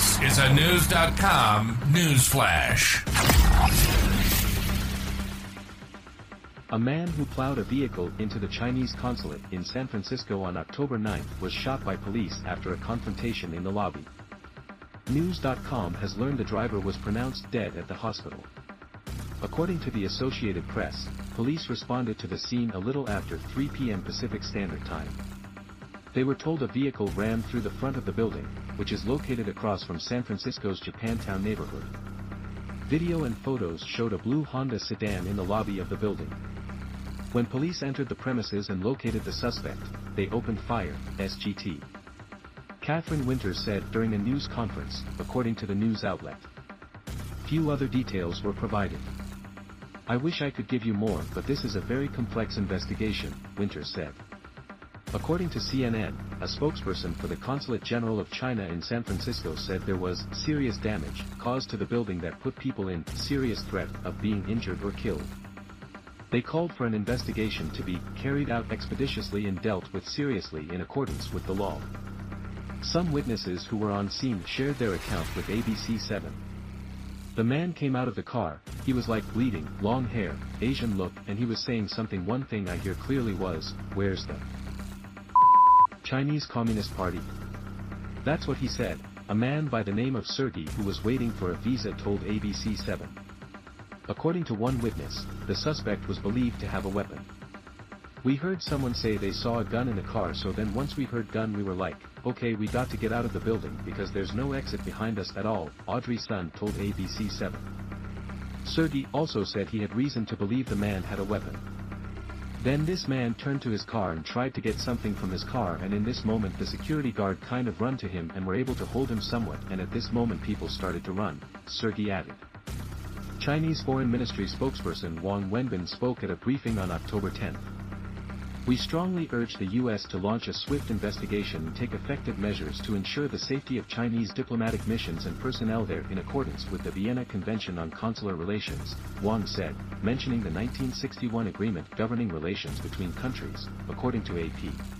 This is a News.com news flash. A man who plowed a vehicle into the Chinese consulate in San Francisco on October 9 was shot by police after a confrontation in the lobby. News.com has learned the driver was pronounced dead at the hospital. According to the Associated Press, police responded to the scene a little after 3 p.m. Pacific Standard Time. They were told a vehicle rammed through the front of the building, which is located across from San Francisco's Japantown neighborhood. Video and photos showed a blue Honda sedan in the lobby of the building. When police entered the premises and located the suspect, they opened fire, SGT. Catherine Winters said during a news conference, according to the news outlet. Few other details were provided. I wish I could give you more but this is a very complex investigation, Winters said. According to CNN, a spokesperson for the Consulate General of China in San Francisco said there was serious damage caused to the building that put people in serious threat of being injured or killed. They called for an investigation to be carried out expeditiously and dealt with seriously in accordance with the law. Some witnesses who were on scene shared their account with ABC7. The man came out of the car, he was like bleeding, long hair, Asian look and he was saying something one thing I hear clearly was, where's the Chinese Communist Party? That's what he said, a man by the name of Sergey who was waiting for a visa told ABC7. According to one witness, the suspect was believed to have a weapon. We heard someone say they saw a gun in the car so then once we heard gun we were like, okay we got to get out of the building because there's no exit behind us at all, Audrey Sun told ABC7. Sergey also said he had reason to believe the man had a weapon. Then this man turned to his car and tried to get something from his car and in this moment the security guard kind of run to him and were able to hold him somewhat and at this moment people started to run, Sergey added. Chinese Foreign Ministry spokesperson Wang Wenbin spoke at a briefing on October 10. We strongly urge the U.S. to launch a swift investigation and take effective measures to ensure the safety of Chinese diplomatic missions and personnel there in accordance with the Vienna Convention on Consular Relations, Wang said, mentioning the 1961 agreement governing relations between countries, according to AP.